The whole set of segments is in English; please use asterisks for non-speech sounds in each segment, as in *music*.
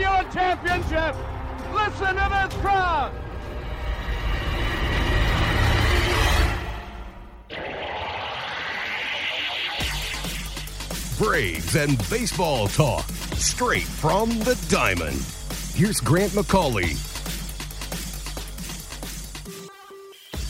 you a championship. Listen to this crowd. Braves and baseball talk straight from the diamond. Here's Grant McCauley.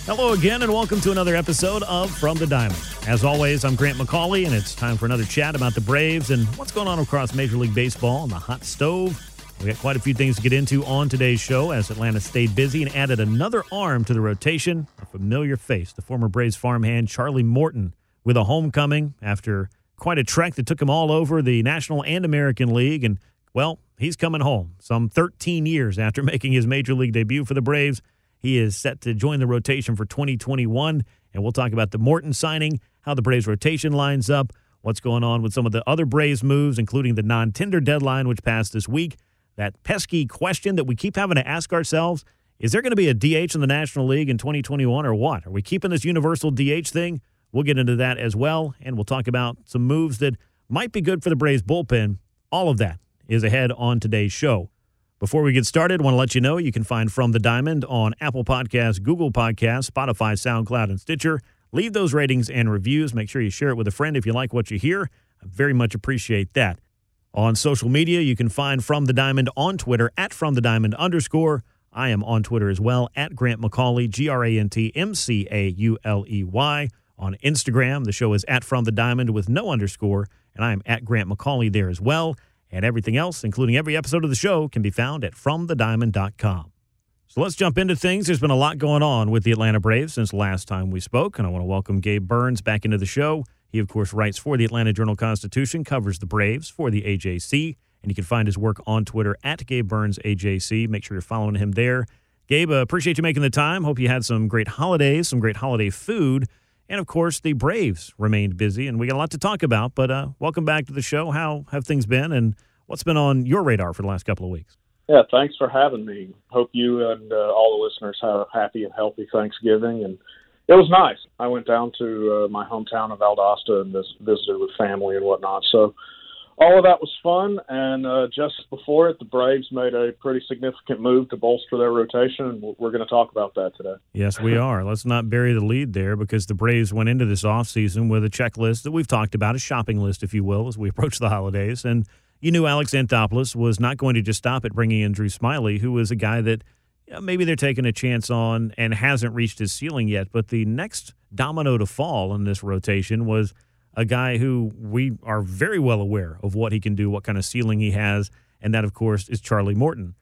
Hello again, and welcome to another episode of From the Diamond. As always, I'm Grant McCauley, and it's time for another chat about the Braves and what's going on across Major League Baseball on the hot stove. We got quite a few things to get into on today's show as Atlanta stayed busy and added another arm to the rotation. A familiar face, the former Braves farmhand Charlie Morton, with a homecoming after quite a trek that took him all over the National and American League. And, well, he's coming home some 13 years after *laughs* making his Major League debut for the Braves. He is set to join the rotation for 2021. And we'll talk about the Morton signing, how the Braves rotation lines up, what's going on with some of the other Braves moves, including the non tender deadline, which passed this week. That pesky question that we keep having to ask ourselves is there going to be a DH in the National League in 2021 or what? Are we keeping this universal DH thing? We'll get into that as well. And we'll talk about some moves that might be good for the Braves bullpen. All of that is ahead on today's show. Before we get started, I want to let you know you can find From the Diamond on Apple Podcasts, Google Podcasts, Spotify, SoundCloud, and Stitcher. Leave those ratings and reviews. Make sure you share it with a friend if you like what you hear. I very much appreciate that. On social media, you can find From the Diamond on Twitter at From the Diamond underscore. I am on Twitter as well at Grant McCauley, G R A N T M C A U L E Y. On Instagram, the show is at From the Diamond with no underscore, and I am at Grant McCauley there as well. And everything else, including every episode of the show, can be found at FromTheDiamond.com. So let's jump into things. There's been a lot going on with the Atlanta Braves since last time we spoke, and I want to welcome Gabe Burns back into the show. He, of course, writes for the Atlanta Journal Constitution, covers the Braves for the AJC, and you can find his work on Twitter at Gabe Burns AJC. Make sure you're following him there. Gabe, uh, appreciate you making the time. Hope you had some great holidays, some great holiday food. And of course, the Braves remained busy, and we got a lot to talk about. But uh, welcome back to the show. How have things been, and what's been on your radar for the last couple of weeks? Yeah, thanks for having me. Hope you and uh, all the listeners have a happy and healthy Thanksgiving. And it was nice. I went down to uh, my hometown of Valdosta and vis- visited with family and whatnot. So all of that was fun. And uh, just before it, the Braves made a pretty significant move to bolster their rotation, and we're going to talk about that today. Yes, we *laughs* are. Let's not bury the lead there because the Braves went into this offseason with a checklist that we've talked about, a shopping list, if you will, as we approach the holidays. And you knew Alex Anthopoulos was not going to just stop at bringing in Drew Smyly, who was a guy that maybe they're taking a chance on and hasn't reached his ceiling yet. But the next domino to fall in this rotation was a guy who we are very well aware of what he can do, what kind of ceiling he has. And that, of course, is Charlie Morton,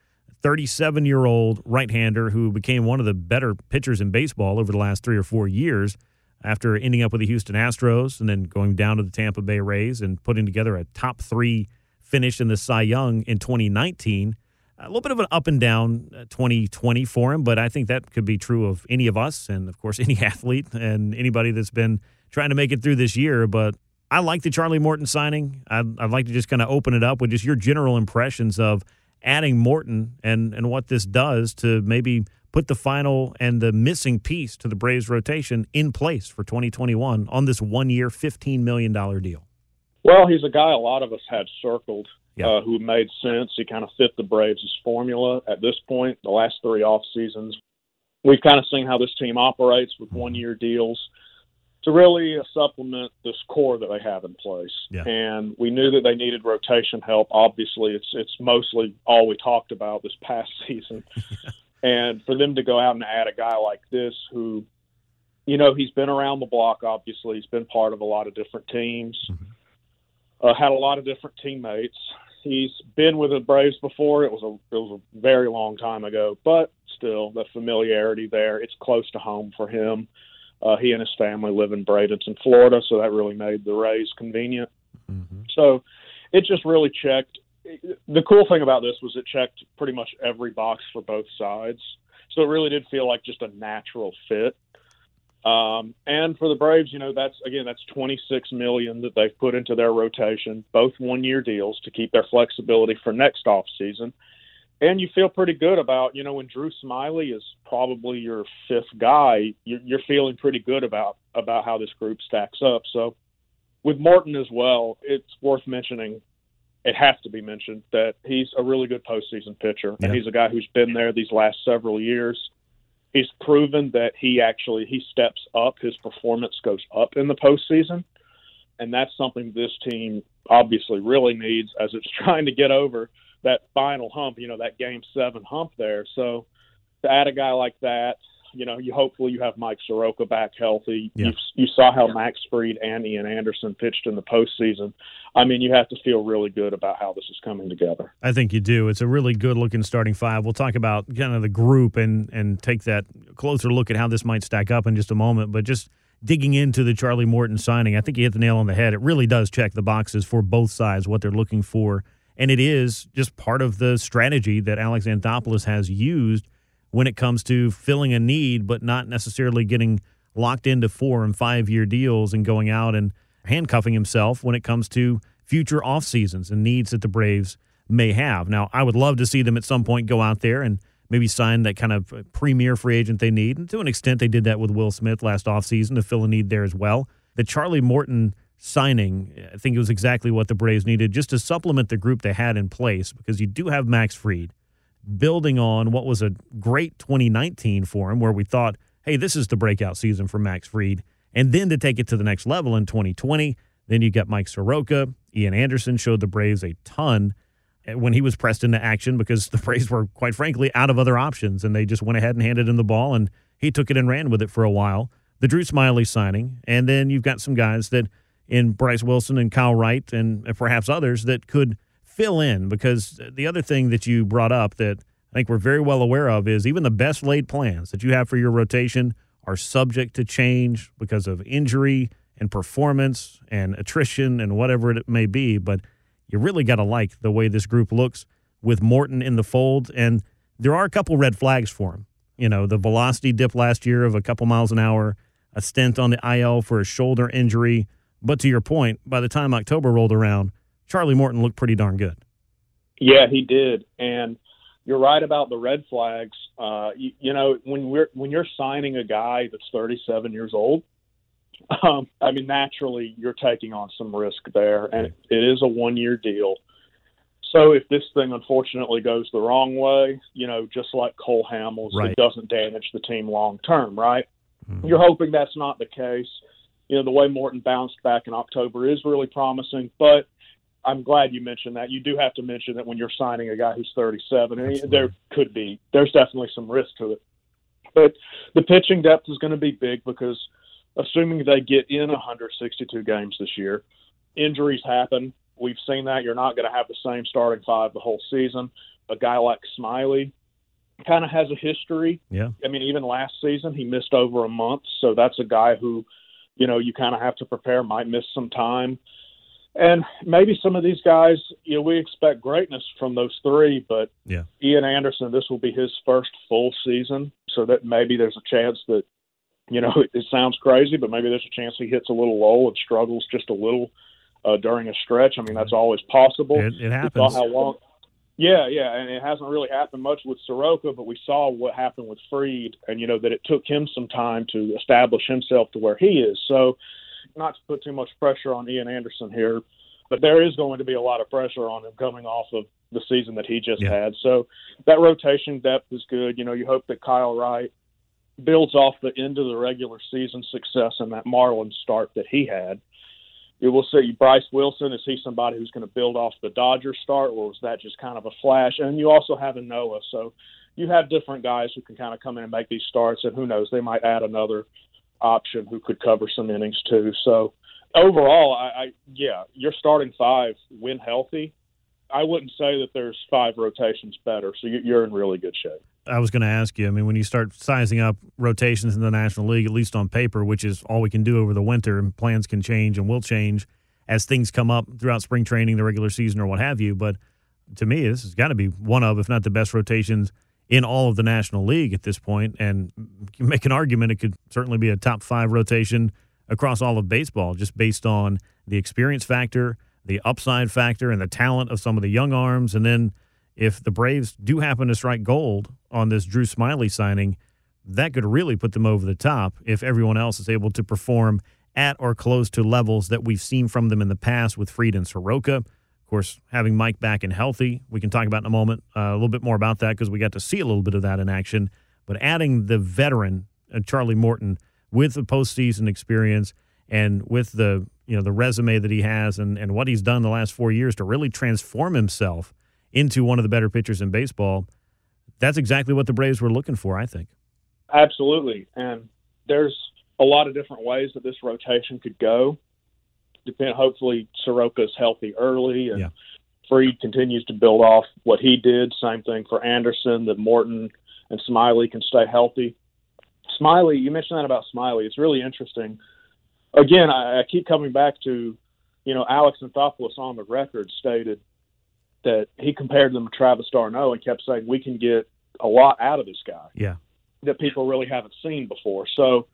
37 year old right hander who became one of the better pitchers in baseball over the last three or four years after ending up with the Houston Astros and then going down to the Tampa Bay Rays and putting together a top three finish in the Cy Young in 2019. A little bit of an up and down uh, 2020 for him, but I think that could be true of any of us and, of course, *laughs* any athlete and anybody that's been trying to make it through this year. But I like the Charlie Morton signing. I'd, I'd like to just kind of open it up with just your general impressions of adding Morton and, and what this does to maybe put the final and the missing piece to the Braves rotation in place for 2021 on this one year, $15 million deal. Well, he's a guy a lot of us had circled Yeah. uh, who made sense. He kind of fit the Braves' formula at this point. The last three off seasons, we've kind of seen how this team operates with Mm-hmm. one year deals to really supplement this core that they have in place. Yeah. And we knew that they needed rotation help. Obviously, it's it's mostly all we talked about this *laughs* past season. *laughs* and for them to go out and add a guy like this who you know, he's been around the block. Obviously, he's been part of a lot of different teams uh, had a lot of different teammates. He's been with the Braves before. It was a it was a very long time ago, but still the familiarity there. It's close to home for him. Uh, he and his family live in Bradenton, Florida, so that really made the Rays convenient. So it just really checked the cool thing about this was it checked pretty much every box for both sides. So it really did feel like just a natural fit. Um, and for the Braves, you know, that's again, that's 26 million that they've put into their rotation, both one-year deals to keep their flexibility for next off season. And you feel pretty good about, you know, when Drew Smyly is probably your fifth guy, you're, you're feeling pretty good about about how this group stacks up. So with Morton as well, it's worth mentioning. It has to be mentioned that he's a really good postseason pitcher, Yeah. and he's a guy who's been there these last several years he's proven that he actually he steps up his performance goes up in the postseason. And that's something this team obviously really needs as it's *laughs* trying to get over that final hump you know that game seven hump there. So to add a guy like that you know you hopefully you have mike soroka back healthy Yeah. you, you saw how max Fried and ian anderson pitched in the postseason i mean you have to feel really good about how this is coming together I think you do. It's a really good looking starting five. We'll talk about kind of the group and and take that closer look at how this might stack up in just a moment. But just digging into the Charlie Morton signing, I think you hit the nail on the head. It really does check the boxes for both sides what they're looking for, and it is just part of the strategy that Alex Anthopoulos has used when it comes to filling a need, but not necessarily getting locked into four and five year deals and going out and handcuffing himself when it comes to future off seasons and needs that the Braves may have. Now, I would love to see them at some point go out there and maybe sign that kind of premier free agent they need. And to an extent, they did that with Will Smith last offseason to fill a need there as well. The Charlie Morton signing, I think it was exactly what the Braves needed just to supplement the group they had in place because you do have Max Fried building on what was a great 2019 for him, where we thought, hey, this is the breakout season for Max Fried. And then to take it to the next level in 2020, then you got Mike Soroka. Ian Anderson showed the Braves a ton eh, when he was pressed into action because *laughs* the Braves were, quite frankly, out of other options. And they just went ahead and handed him the ball, and he took it and ran with it for a while. The Drew Smyly signing. And then you've got some guys that in Bryce Wilson and Kyle Wright and perhaps others that could fill in because the other thing that you brought up that I think we're very well aware of is even the best laid plans that you have for your rotation are subject to change because of injury and performance and attrition and whatever it may be. But you really got to like the way this group looks with Morton in the fold. And there are a couple red flags for him. You know, the velocity dip last year of a couple miles an hour, a stint on the IL for a shoulder injury. But to your point, by the time October rolled around, Charlie Morton looked pretty darn good. Yeah, he did, and you're right about the red flags. Uh, you, you know, when we're when you're signing a guy that's 37 years old, um, I mean, naturally you're taking on some risk there, and it is a one year deal. So if this thing unfortunately goes the wrong way, you know, just like Cole Hamels, Right. it doesn't damage the team long term, right? Mhm. You're hoping that's not the case. You know, the way Morton bounced back in October is really promising, but I'm glad you mentioned that. You do have to mention that when you're signing a guy who's 37, and Absolutely. there could be, there's definitely some risk to it. But the pitching depth is going to be big because assuming they get in 162 games this year, injuries happen. We've seen that. You're not going to have the same starting five the whole season. A guy like Smyly kind of has a history. Yeah. I mean, even last season, he missed over a month. So that's a guy who, you know, you kind of have to prepare, might miss some time. And maybe some of these guys, you know, we expect greatness from those three, but Yeah. Ian Anderson, this will be his first full season. So that maybe there's a chance that, you know, *laughs* it, it sounds crazy, but maybe there's a chance he hits a little lull and struggles just a little uh, during a stretch. I mean, that's always possible. It, it happens. how long. Yeah, yeah, and it hasn't really happened much with Soroka, but we saw what happened with Fried, and you know that it took him some time to establish himself to where he is. So, not to put too much pressure on Ian Anderson here, but there is going to be a lot of pressure on him coming off of the season that he just Yeah. had. So that rotation depth is good. You know, you hope that Kyle Wright builds off the end of the regular season success and that Marlins start that he had. You will see Bryce Wilson. Is he somebody who's going to build off the Dodgers start, or was that just kind of a flash? And you also have a Noah, so you have different guys who can kind of come in and make these starts. And who knows, they might add another option who could cover some innings too. So overall, I, I yeah, your starting five when healthy. I wouldn't say that there's five rotations better, so you- you're in really good shape. I was going to ask you. I mean, when you start sizing up rotations in the National League, at least on paper, which is all we can do over the winter, and plans can change and will change as things come up throughout spring training, the regular season, or what have you. But to me, this has got to be one of, if not the best rotations in all of the National League at this. And you make an argument it could certainly be a top five rotation across all of baseball, just based on the experience factor, the upside factor, and the talent of some of the young arms. And then if the Braves do happen to strike gold on this Drew Smyly signing, that could really put them over the top if everyone else is able to perform at or close to levels that we've seen from them in the past with Fried and Soroka. Of course, having Mike back and healthy, we can talk about in a moment uh, a little bit more about that because we got to see a little bit of that in action. But adding the veteran uh, Charlie Morton with the postseason experience and with the you know the resume that he has and, and what he's done the last four years to really transform himself into one of the better pitchers in baseball, that's exactly what the Braves were looking for, I think. Absolutely. And there's a lot of different ways that this rotation could go. Depend hopefully Soroka's healthy early and Yeah. Fried continues to build off what he did. Same thing for Anderson, that Morton and Smyly can stay healthy. Smyly, you mentioned that about Smyly. It's really interesting. Again, I, I keep coming back to, you know, Alex Anthopoulos on the record stated that he compared them to Travis d'Arnaud and kept saying we can get a lot out of this guy Yeah. that people really haven't seen before. So,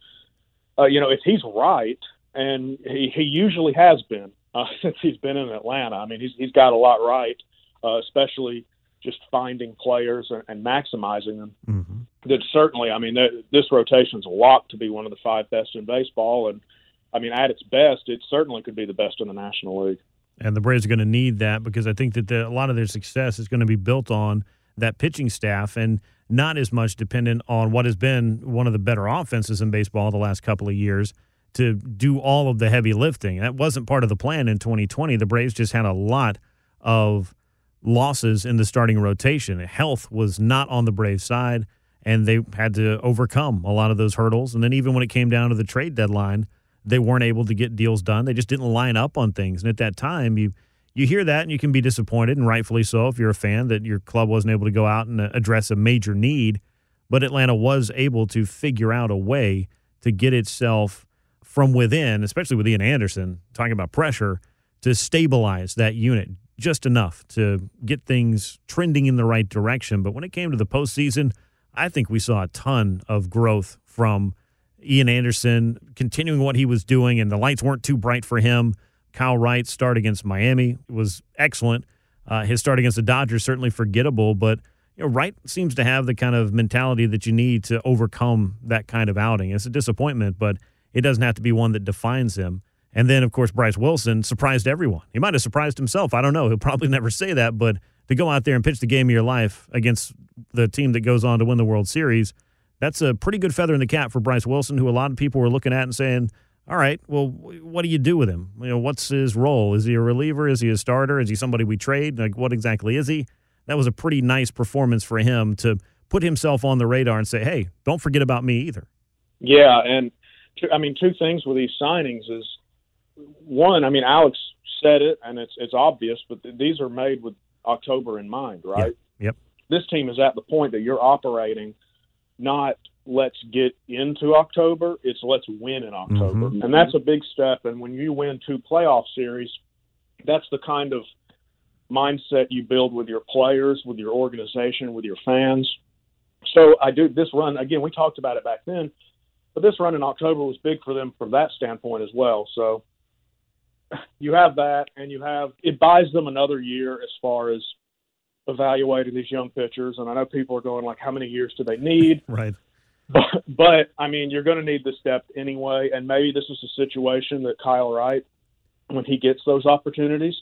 uh, you know, if he's right, and he, he usually has been uh, *laughs* since he's been in Atlanta. I mean, he's he's got a lot right, uh, especially just finding players and, and maximizing them. Mm-hmm. That certainly, I mean, th- this rotation's locked to be one of the five best in baseball, and I mean, at its best, it certainly could be the best in the National League. And the Braves are going to need that because I think that the, a lot of their success is going to be built on that pitching staff and not as much dependent on what has been one of the better offenses in baseball the last couple of years to do all of the heavy lifting. That wasn't part of the plan in 2020. The Braves just had a lot of losses in the starting rotation. Health was not on the Braves side, and they had to overcome a lot of those hurdles. And then even when it came down to the trade deadline, they weren't able to get deals done. They just didn't line up on things. And at that time, you you hear that and you can be disappointed, and rightfully so if you're a fan that your club wasn't able to go out and uh, address a major need. But Atlanta was able to figure out a way to get itself from within, especially with Ian Anderson talking about pressure, to stabilize that unit just enough to get things trending in the right direction. But when it came to the postseason, I think we saw a ton of growth from Ian Anderson continuing what he was doing, and the lights weren't too bright for him. Kyle Wright's start against Miami was excellent. Uh, his start against the Dodgers certainly forgettable, but you know, Wright seems to have the kind of mentality that you need to overcome that kind of outing. It's a disappointment, but it doesn't have to be one that defines him. And then, of course, Bryce Wilson surprised everyone. He might have surprised himself. I don't know. He'll probably *laughs* never say that, but to go out there and pitch the game of your life against the team that goes on to win the World Series, that's a pretty good feather in the cap for Bryce Wilson, who a lot of people were looking at and saying, all right, well, what do you do with him? You know, what's his role? Is he a reliever? Is he a starter? Is he somebody we trade? Like, what exactly is he? That was a pretty nice performance for him to put himself on the radar and say, hey, don't forget about me either. Yeah, and two, I mean, two things with these signings is one. I mean, Alex said it, and it's it's obvious, but th- these are made with October in mind, right? Yep. This team is at the point that you're operating not let's get into October, it's let's win in October, Mhm. and that's a big step. And when you win two playoff series, that's the kind of mindset you build with your players, with your organization, with your fans. So I do this run again. We talked about it back then, but this run in October was big for them from that standpoint as well. So you have that, and you have it buys them another year as far as evaluating these young pitchers. And I know people are going like, how many years do they need? *laughs* Right. But, but I mean, you're going to need this depth anyway. And maybe this is a situation that Kyle Wright, when he gets those opportunities,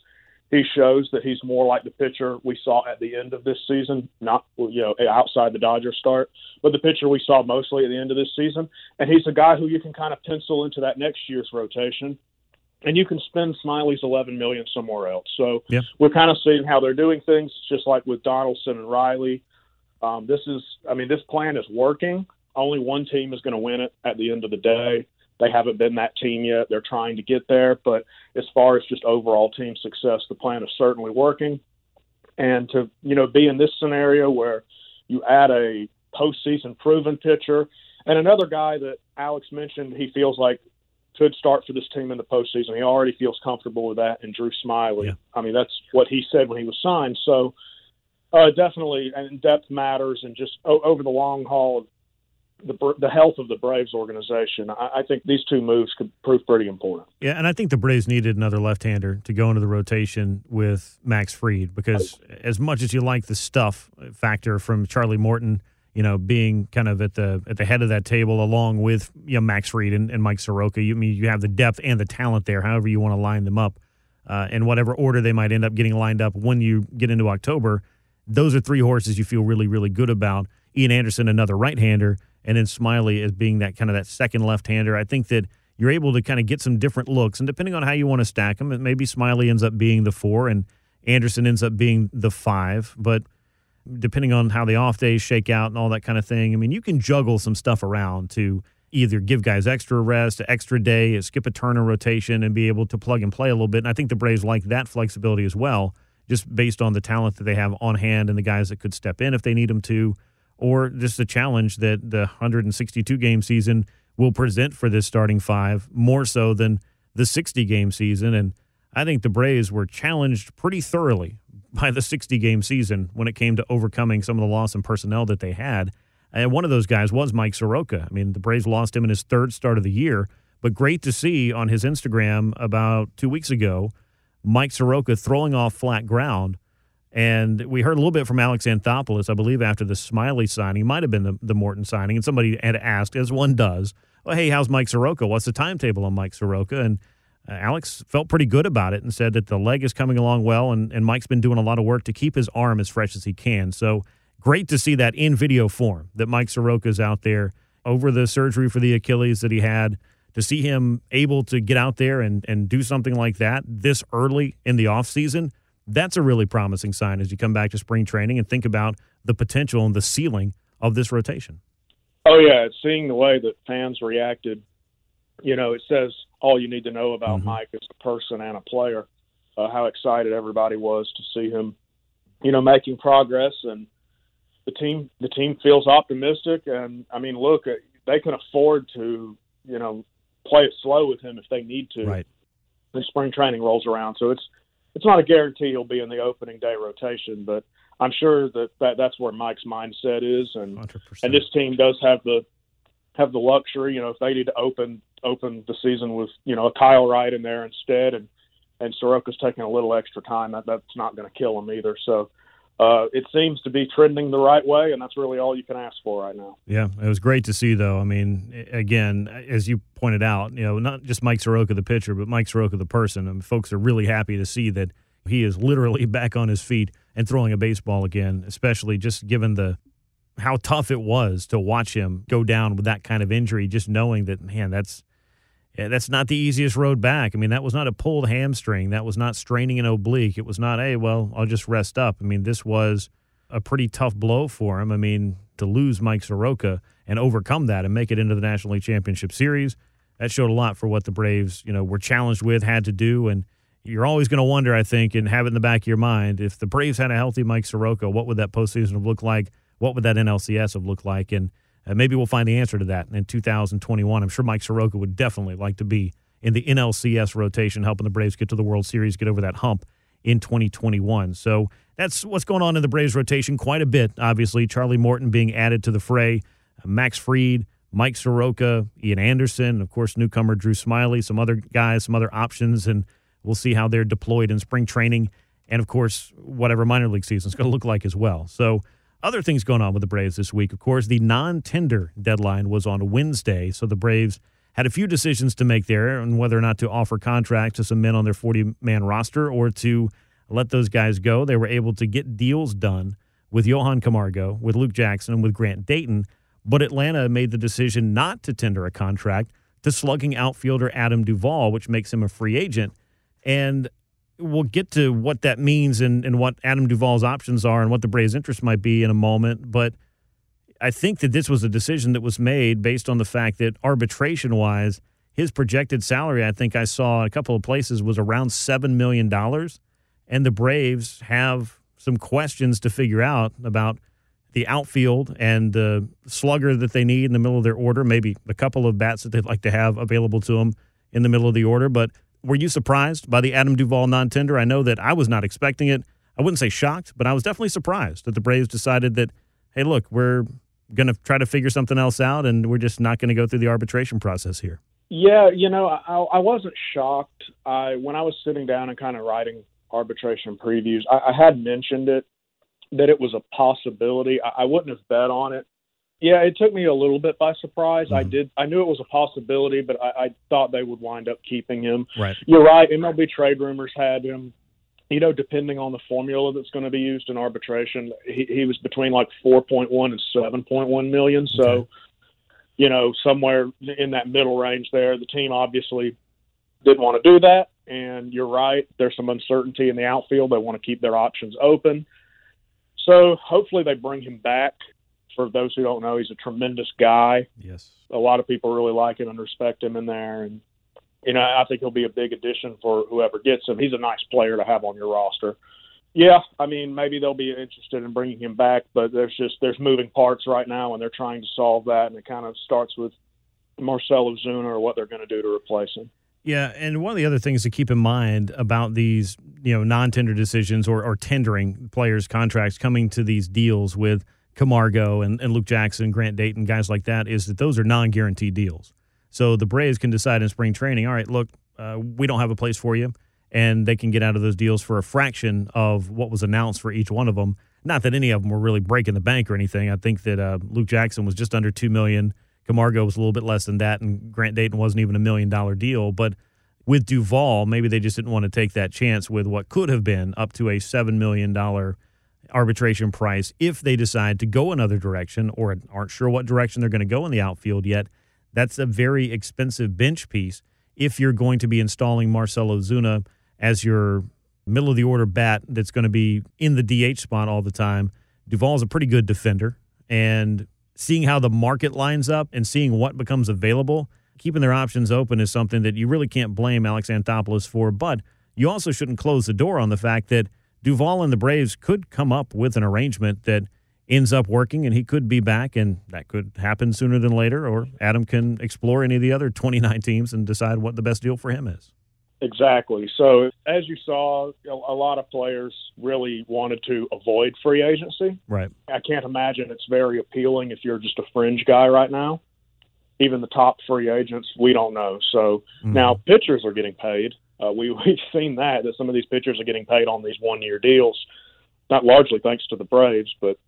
he shows that he's more like the pitcher we saw at the end of this season, not you know outside the Dodgers start, but the pitcher we saw mostly at the end of this season. And he's a guy who you can kind of pencil into that next year's rotation, and you can spend Smyly's 11 million somewhere else. So Yeah. we're kind of seeing how they're doing things, just like with Donaldson and Riley. Um, this is, I mean, this plan is working. Only one team is going to win it at the end of the day. They haven't been that team yet. They're trying to get there, but as far as just overall team success, the plan is certainly working. And to you know be in this scenario where you add a postseason proven pitcher and another guy that Alex mentioned, he feels like could start for this team in the postseason. He already feels comfortable with that. And Drew Smyly, Yeah. I mean, that's what he said when he was signed. So uh, definitely, and depth matters, and just o- over the long haul of the the health of the Braves organization, I, I think these two moves could prove pretty important. Yeah, and I think the Braves needed another left-hander to go into the rotation with Max Fried because as much as you like the stuff factor from Charlie Morton, you know, being kind of at the at the head of that table along with you know Max Fried and, and Mike Soroka, you I mean you have the depth and the talent there. However you want to line them up, uh, in whatever order they might end up getting lined up when you get into October, those are three horses you feel really really good about. Ian Anderson, another right-hander, and then Smyly as being that kind of that second left-hander. I think that you're able to kind of get some different looks. And depending on how you want to stack them, maybe Smyly ends up being the four and Anderson ends up being the five. But depending on how the off days shake out and all that kind of thing, I mean, you can juggle some stuff around to either give guys extra rest, extra day, skip a turn of rotation, and be able to plug and play a little bit. And I think the Braves like that flexibility as well, just based on the talent that they have on hand and the guys that could step in if they need them to, or just the challenge that the 162 game season will present for this starting five more so than the 60 game season. And I think the Braves were challenged pretty thoroughly by the 60 game season when it came to overcoming some of the loss in personnel that they had. And one of those guys was Mike Soroka. I mean, the Braves lost him in his third start of the year, but great to see on his Instagram about two weeks ago, Mike Soroka throwing off flat ground. And we heard a little bit from Alex Anthopoulos, I believe, after the Smyly signing. Might have been the, the Morton signing. And somebody had asked, as one does, well, hey, how's Mike Soroka? What's the timetable on Mike Soroka? And uh, Alex felt pretty good about it and said that the leg is coming along well. And, and Mike's been doing a lot of work to keep his arm as fresh as he can. So great to see that in video form that Mike Soroka is out there over the surgery for the Achilles that he had. To see him able to get out there and, and do something like that this early in the offseason, that's a really promising sign as you come back to spring training and think about the potential and the ceiling of this rotation. Oh yeah, seeing the way that fans reacted, you know, it says all you need to know about Mhm. Mike as a person and a player. Uh, how excited everybody was to see him, you know, making progress, and the team the team feels optimistic. And I mean, look, uh, they can afford to, you know, play it slow with him if they need to Right. when spring training rolls around. So it's it's not a guarantee he'll be in the opening day rotation, but I'm sure that, that that's where Mike's mindset is, and 100%. and this team does have the have the luxury. You know, if they need to open open the season with you know a Kyle Wright in there instead, and and Soroka's taking a little extra time, that that's not going to kill them either. So. Uh, it seems to be trending the right way, and that's really all you can ask for right now. Yeah, it was great to see, though. I mean, again, as you pointed out, you know, not just Mike Soroka, the pitcher, but Mike Soroka, the person. Mean, folks are really happy to see that he is literally *laughs* back on his feet and throwing a baseball again, especially just given the how tough it was to watch him go down with that kind of injury. Just knowing that, man, that's yeah, that's not the easiest road back. I mean, that was not a pulled hamstring. That was not straining an oblique. It was not, hey, well, I'll just rest up. I mean, this was a pretty tough blow for him. I mean, to lose Mike Soroka and overcome that and make it into the National League Championship Series, that showed a lot for what the Braves, you know, were challenged with, had to do. And you're always going to wonder, I think, and have it in the back of your mind, if the Braves had a healthy Mike Soroka, what would that postseason have looked like? What would that NLCS have looked like? And uh, maybe we'll find the answer to that in 2021. I'm sure Mike Soroka would definitely like to be in the NLCS rotation, helping the Braves get to the World Series, get over that hump in 2021. So that's what's going on in the Braves rotation quite a bit. Obviously, Charlie Morton being added to the fray, uh, Max Fried, Mike Soroka, Ian Anderson, of course, newcomer Drew Smyly, some other guys, some other options, and we'll see how they're deployed in spring training, and of course, whatever minor league season is going to look like as well. So. Other things going on with the Braves this week. Of course, the non tender deadline was on Wednesday. So the Braves had a few decisions to make there on whether or not to offer contracts to some men on their 40 man roster or to let those guys go. They were able to get deals done with Johan Camargo, with Luke Jackson, and with Grant Dayton. But Atlanta made the decision not to tender a contract to slugging outfielder Adam Duvall, which makes him a free agent. And we'll get to what that means and, and what Adam Duvall's options are and what the Braves' interest might be in a moment. But I think that this was a decision that was made based on the fact that arbitration wise, his projected salary, I think I saw a couple of places, was around $7 million. And the Braves have some questions to figure out about the outfield and the slugger that they need in the middle of their order, maybe a couple of bats that they'd like to have available to them in the middle of the order. But were you surprised by the Adam Duvall non tender? I know that I was not expecting it. I wouldn't say shocked, but I was definitely surprised that the Braves decided that, hey, look, we're going to try to figure something else out and we're just not going to go through the arbitration process here. Yeah, you know, I, I wasn't shocked. I when I was sitting down and kind of writing arbitration previews, I, I had mentioned it that it was a possibility. I, I wouldn't have bet on it. Yeah, it took me a little bit by surprise. Mm-hmm. I did. I knew it was a possibility, but I, I thought they would wind up keeping him. Right. You're right. MLB trade rumors had him. You know, depending on the formula that's going to be used in arbitration, he, he was between like 4.1 and 7.1 million. So. Okay you know, somewhere in that middle range there. The team obviously didn't want to do that. And you're right, there's some uncertainty in the outfield. They want to keep their options open. So hopefully they bring him back. For those who don't know, he's a tremendous guy. Yes. A lot of people really like him and respect him in there. And, you know, I think he'll be a big addition for whoever gets him. He's a nice player to have on your roster. Yeah, I mean, maybe they'll be interested in bringing him back, but there's just there's moving parts right now, and they're trying to solve that, and it kind of starts with Marcell Ozuna or what they're going to do to replace him. Yeah, and one of the other things to keep in mind about these, you know, non-tender decisions or, or tendering players' contracts coming to these deals with Camargo and, and Luke Jackson, Grant Dayton, guys like that, is that those are non-guaranteed deals. So the Braves can decide in spring training, all right, look, uh, we don't have a place for you and they can get out of those deals for a fraction of what was announced for each one of them. Not that any of them were really breaking the bank or anything. I think that uh, Luke Jackson was just under two million. Camargo was a little bit less than that, and Grant Dayton wasn't even a million dollar deal. But with Duvall, maybe they just didn't want to take that chance with what could have been up to a seven million dollar arbitration price if they decide to go another direction or aren't sure what direction they're going to go in the outfield yet. That's a very expensive bench piece if you're going to be installing Marcell Ozuna as your middle of the order bat that's going to be in the DH spot all the time. Duvall's a pretty good defender, and seeing how the market lines up and seeing what becomes available, keeping their options open is something that you really can't blame Alex Anthopoulos for. But you also shouldn't close the door on the fact that Duvall and the Braves could come up with an arrangement that ends up working and he could be back and that could happen sooner than later or Adam can explore any of the other 29 teams and decide what the best deal for him is. Exactly. So, as you saw, a lot of players really wanted to avoid free agency. Right. I can't imagine it's very appealing if you're just a fringe guy right now. Even the top free agents, we don't know. So mm-hmm. now pitchers are getting paid. Uh, we, *laughs* we've seen that, that some of these pitchers are getting paid on these one year deals, not largely thanks to the Braves, but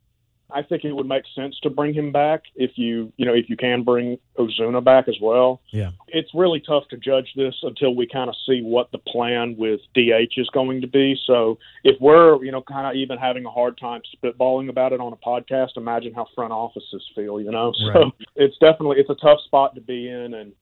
I think it would make sense to bring him back if you, you know, if you can bring Ozuna back as well. Yeah. It's really tough to judge this until we kind of see what the plan with DH is going to be. So if we're, you know, kind of even having a hard time spitballing about it on a podcast, imagine how front offices feel, you know. Right. So it's definitely it's a tough spot to be in and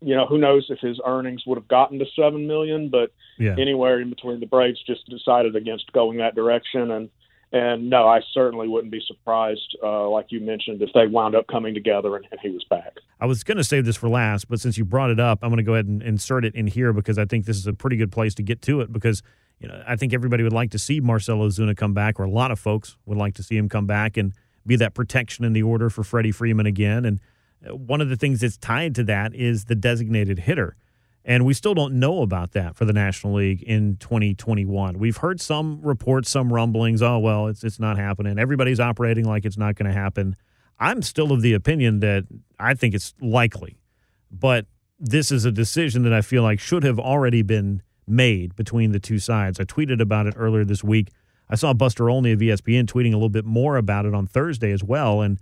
you know, who knows if his earnings would have gotten to seven million, but yeah. anywhere in between the Braves just decided against going that direction and and no, I certainly wouldn't be surprised, uh, like you mentioned, if they wound up coming together and, and he was back. I was going to save this for last, but since you brought it up, I'm going to go ahead and insert it in here because I think this is a pretty good place to get to it because you know I think everybody would like to see Marcell Ozuna come back, or a lot of folks would like to see him come back and be that protection in the order for Freddie Freeman again. And one of the things that's tied to that is the designated hitter. And we still don't know about that for the National League in 2021. We've heard some reports, some rumblings. Oh well, it's it's not happening. Everybody's operating like it's not going to happen. I'm still of the opinion that I think it's likely, but this is a decision that I feel like should have already been made between the two sides. I tweeted about it earlier this week. I saw Buster Olney of ESPN tweeting a little bit more about it on Thursday as well, and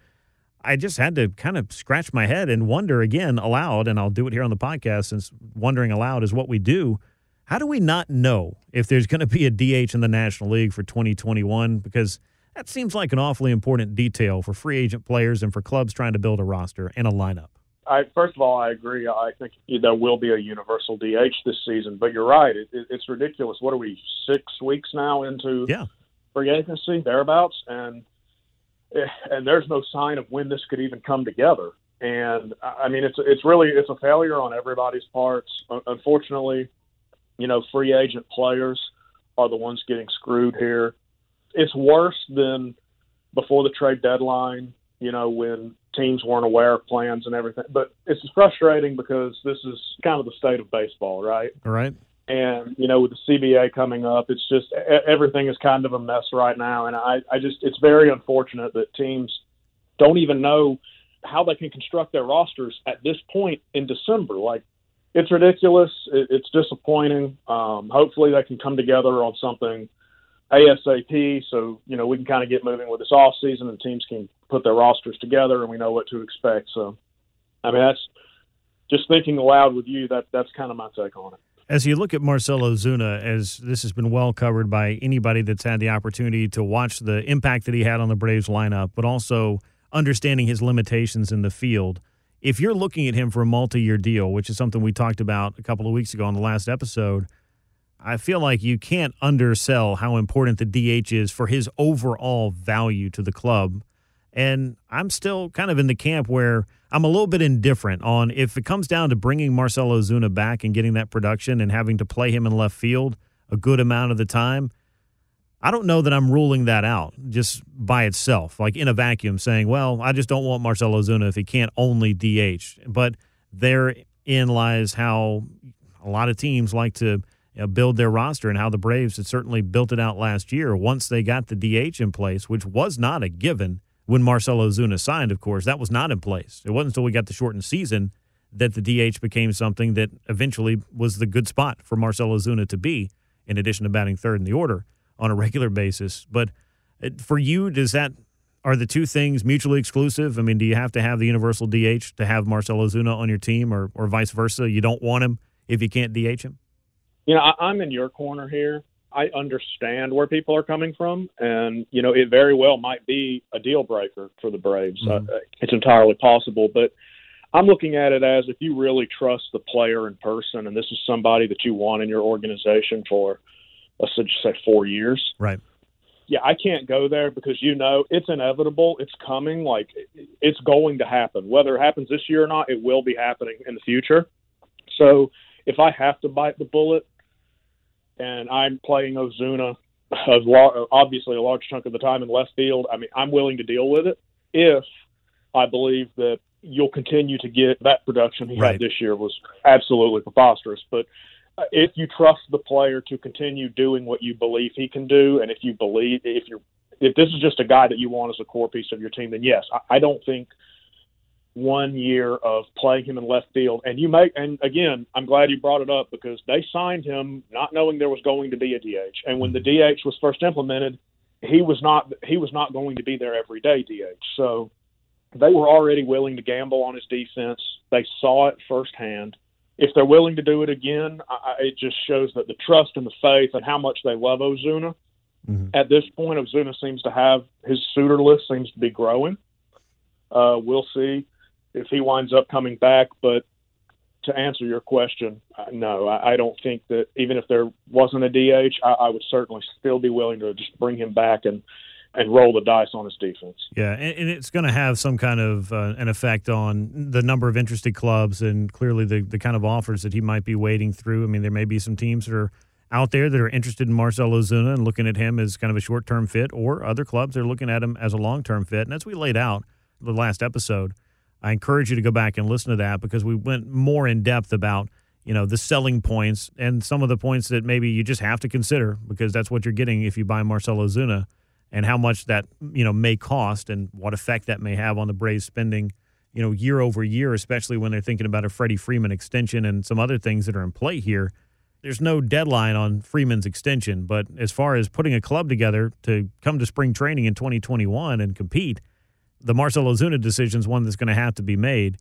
I just had to kind of scratch my head and wonder again aloud, and I'll do it here on the podcast since wondering aloud is what we do. How do we not know if there's going to be a DH in the National League for 2021? Because that seems like an awfully important detail for free agent players and for clubs trying to build a roster and a lineup. I, first of all, I agree. I think there will be a universal DH this season, but you're right. It, it, it's ridiculous. What are we six weeks now into yeah. free agency thereabouts? And Eh, and there's no sign of when this could even come together. And I mean, it's it's really it's a failure on everybody's parts. Unfortunately, you know, free agent players are the ones getting screwed here. It's worse than before the trade deadline you know, when teams weren't aware of plans and everything. But it's frustrating because this is kind of the state of baseball, right? All right. And, you know, with the CBA coming up, it's just everything is kind of a mess right now. And I, I just, it's very unfortunate that teams don't even know how they can construct their rosters at this point in December. Like, it's ridiculous. It, it's disappointing. Um, hopefully, they can come together on something ASAP, so you know we can kind of get moving with this off season, and teams can put their rosters together, and we know what to expect. So, I mean, that's just thinking aloud with you. That that's kind of my take on it. As you look at Marcell Ozuna, as this has been well covered by anybody that's had the opportunity to watch the impact that he had on the Braves lineup, but also understanding his limitations in the field. If you're looking at him for a multi year deal, which is something we talked about a couple of weeks ago on the last episode, I feel like you can't undersell how important the DH is for his overall value to the club. And I'm still kind of in the camp where I'm a little bit indifferent on if it comes down to bringing Marcell Ozuna back and getting that production and having to play him in left field a good amount of the time. I don't know that I'm ruling that out just by itself, like in a vacuum, saying, well, I just don't want Marcell Ozuna if he can't only DH. But therein lies how a lot of teams like to build their roster and how the Braves had certainly built it out last year once they got the DH in place, which was not a given when Marcell Ozuna signed, of course. That was not in place. It wasn't until we got the shortened season that the DH became something that eventually was the good spot for Marcell Ozuna to be, in addition to batting third in the order on a regular basis. But uh, for you, does that are the two things mutually exclusive? I mean, do you have to have the universal DH to have Marcell Ozuna on your team, or or vice versa? You don't want him if you can't DH him. You know, I, I'm in your corner here. I understand where people are coming from, and you know, it very well might be a deal breaker for the Braves. Mm-hmm. Uh, it's entirely possible, but I'm looking at it as if you really trust the player in person, and this is somebody that you want in your organization for, let's just say, four years. Right. Yeah, I can't go there because you know it's inevitable. It's coming. Like it's going to happen. Whether it happens this year or not, it will be happening in the future. So if I have to bite the bullet, and I'm playing Ozuna obviously a large chunk of the time in left field. I mean, I'm willing to deal with it if I believe that you'll continue to get that production he right. had this year was absolutely preposterous. But uh, if you trust the player to continue doing what you believe he can do, and if you believe if you're if this is just a guy that you want as a core piece of your team, then yes, I, I don't think one year of playing him in left field. And you make, and again, I'm glad you brought it up because they signed him not knowing there was going to be a DH. And when the DH was first implemented, he was not he was not going to be there every day DH. So they were already willing to gamble on his defense. They saw it firsthand. If they're willing to do it again, I, it just shows that the trust and the faith and how much they love Ozuna. Mm-hmm. At this point, Ozuna seems to have his suitor list seems to be growing. Uh, we'll see if he winds up coming back. But to answer your question, uh, no, I, I don't think that even if there wasn't a DH, I, I would certainly still be willing to just bring him back and and roll the dice on his defense. Yeah, and, and it's going to have some kind of uh, an effect on the number of interested clubs and clearly the the kind of offers that he might be wading through. I mean, there may be some teams that are out there that are interested in Marcell Ozuna and looking at him as kind of a short term fit, or other clubs are looking at him as a long term fit. And as we laid out the last episode, I encourage you to go back and listen to that because we went more in depth about you know the selling points and some of the points that maybe you just have to consider because that's what you're getting if you buy Marcell Ozuna and how much that you know may cost and what effect that may have on the Braves spending you know year over year, especially when they're thinking about a Freddie Freeman extension and some other things that are in play here. There's no deadline on Freeman's extension, but as far as putting a club together to come to spring training in 2021 and compete the Marcell Ozuna decision is one that's going to have to be made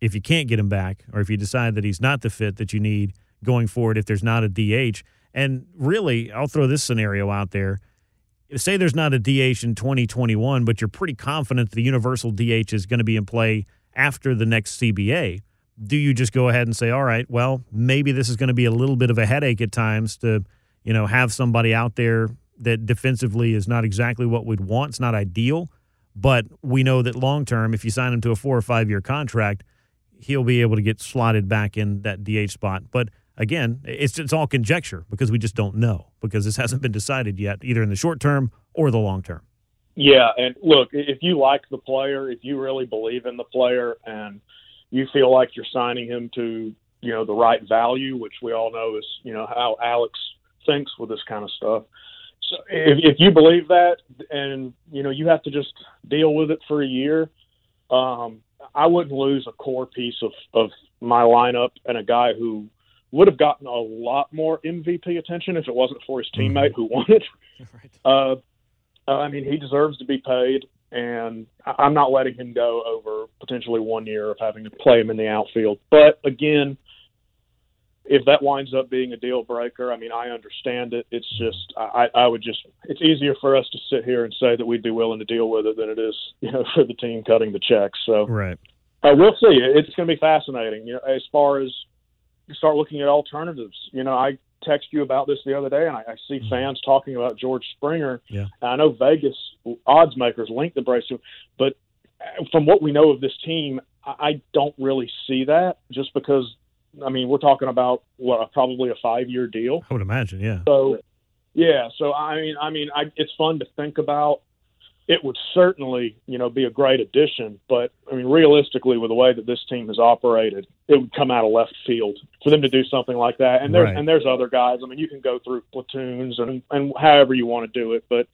if you can't get him back or if you decide that he's not the fit that you need going forward if there's not a DH. And really, I'll throw this scenario out there. Say there's not a DH in 2021, but you're pretty confident the universal DH is going to be in play after the next CBA. Do you just go ahead and say, all right, well, maybe this is going to be a little bit of a headache at times to, you know, have somebody out there that defensively is not exactly what we'd want. It's not ideal but we know that long term, if you sign him to a four or five year contract, he'll be able to get slotted back in that DH spot. But again, it's it's all conjecture because we just don't know because this *laughs* hasn't been decided yet, either in the short term or the long term. Yeah, and look, if you like the player, if you really believe in the player, and you feel like you're signing him to you know the right value, which we all know is you know how Alex thinks with this kind of stuff. So if, if you believe that, and you know you have to just deal with it for a year, um, I wouldn't lose a core piece of of my lineup and a guy who would have gotten a lot more MVP attention if it wasn't for his teammate who won it. *laughs* Right. Uh, I mean, he deserves to be paid, and I'm not letting him go over potentially one year of having to play him in the outfield. But again, if that winds up being a deal breaker, I mean, I understand it. It's mm-hmm. just, I, I would just, it's easier for us to sit here and say that we'd be willing to deal with it than it is, *laughs* you know, for the team cutting the checks. So Right. uh, we'll see. It's going to be fascinating. You know, as far as you start looking at alternatives. You know, I text you about this the other day, and I, I see mm-hmm. fans talking about George Springer. Yeah. I know Vegas odds makers link the Braves to, him, but uh, from what we know of this team, I I don't really see that. Just because, I mean, we're talking about what probably a five-year deal. I would imagine, yeah. So, yeah. So I mean, I mean, I, it's fun to think about. It would certainly, you know, be a great addition. But I mean, realistically, with the way that this team has operated, it would come out of left field for them to do something like that. And there's Right. and there's other guys. I mean, you can go through platoons and and however you want to do it, but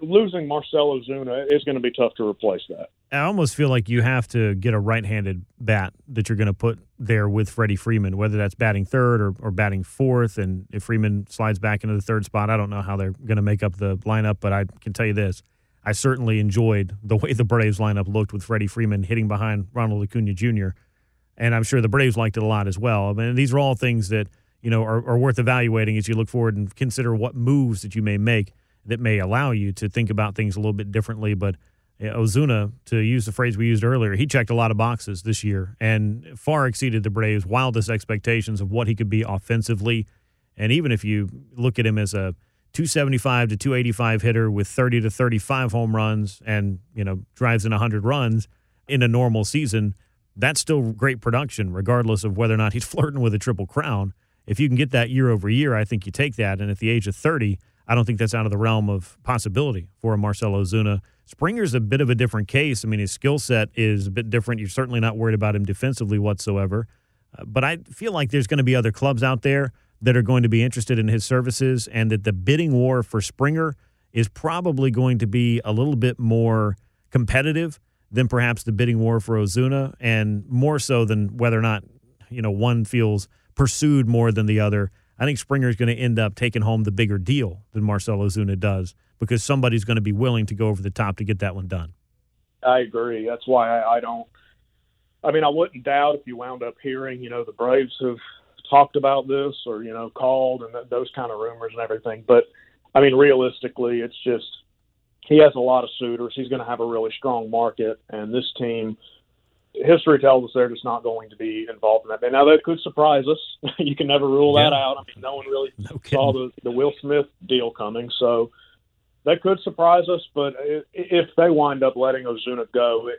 losing Marcell Ozuna is going to be tough to replace that. I almost feel like you have to get a right-handed bat that you're going to put there with Freddie Freeman, whether that's batting third or, or batting fourth. And if Freeman slides back into the third spot, I don't know how they're going to make up the lineup, but I can tell you this: I certainly enjoyed the way the Braves lineup looked with Freddie Freeman hitting behind Ronald Acuna Jr. And I'm sure the Braves liked it a lot as well. I mean, these are all things that you know are, are worth evaluating as you look forward and consider what moves that you may make that may allow you to think about things a little bit differently. But eh, Ozuna, to use the phrase we used earlier, he checked a lot of boxes this year and far exceeded the Braves' wildest expectations of what he could be offensively. And even if you look at him as a 275 to 285 hitter with 30 to 35 home runs and, you know, drives in 100 runs in a normal season, that's still great production, regardless of whether or not he's *laughs* flirting with a triple crown. If you can get that year over year, I think you take that. And at the age of 30, I don't think that's out of the realm of possibility for a Marcell Ozuna. Springer's a bit of a different case. I mean, his skill set is a bit different. You're certainly not worried about him defensively whatsoever. Uh, but I feel like there's going to be other clubs out there that are going to be interested in his services, and that the bidding war for Springer is probably going to be a little bit more competitive than perhaps the bidding war for Ozuna, and more so than whether or not you know one feels pursued more than the other. I think Springer is going to end up taking home the bigger deal than Marcell Ozuna does because somebody's going to be willing to go over the top to get that one done. I agree. That's why I, I don't. I mean, I wouldn't doubt if you wound up hearing, you know, the Braves have talked about this or you know called and th- those kind of rumors and everything. But I mean, realistically, it's just he has a lot of suitors. He's going to have a really strong market, and this team. History tells us they're just not going to be involved in that. Now that could surprise us. *laughs* you can never rule that out. I mean, no one really No saw the, the Will Smith deal coming, so that could surprise us. But if they wind up letting Ozuna go,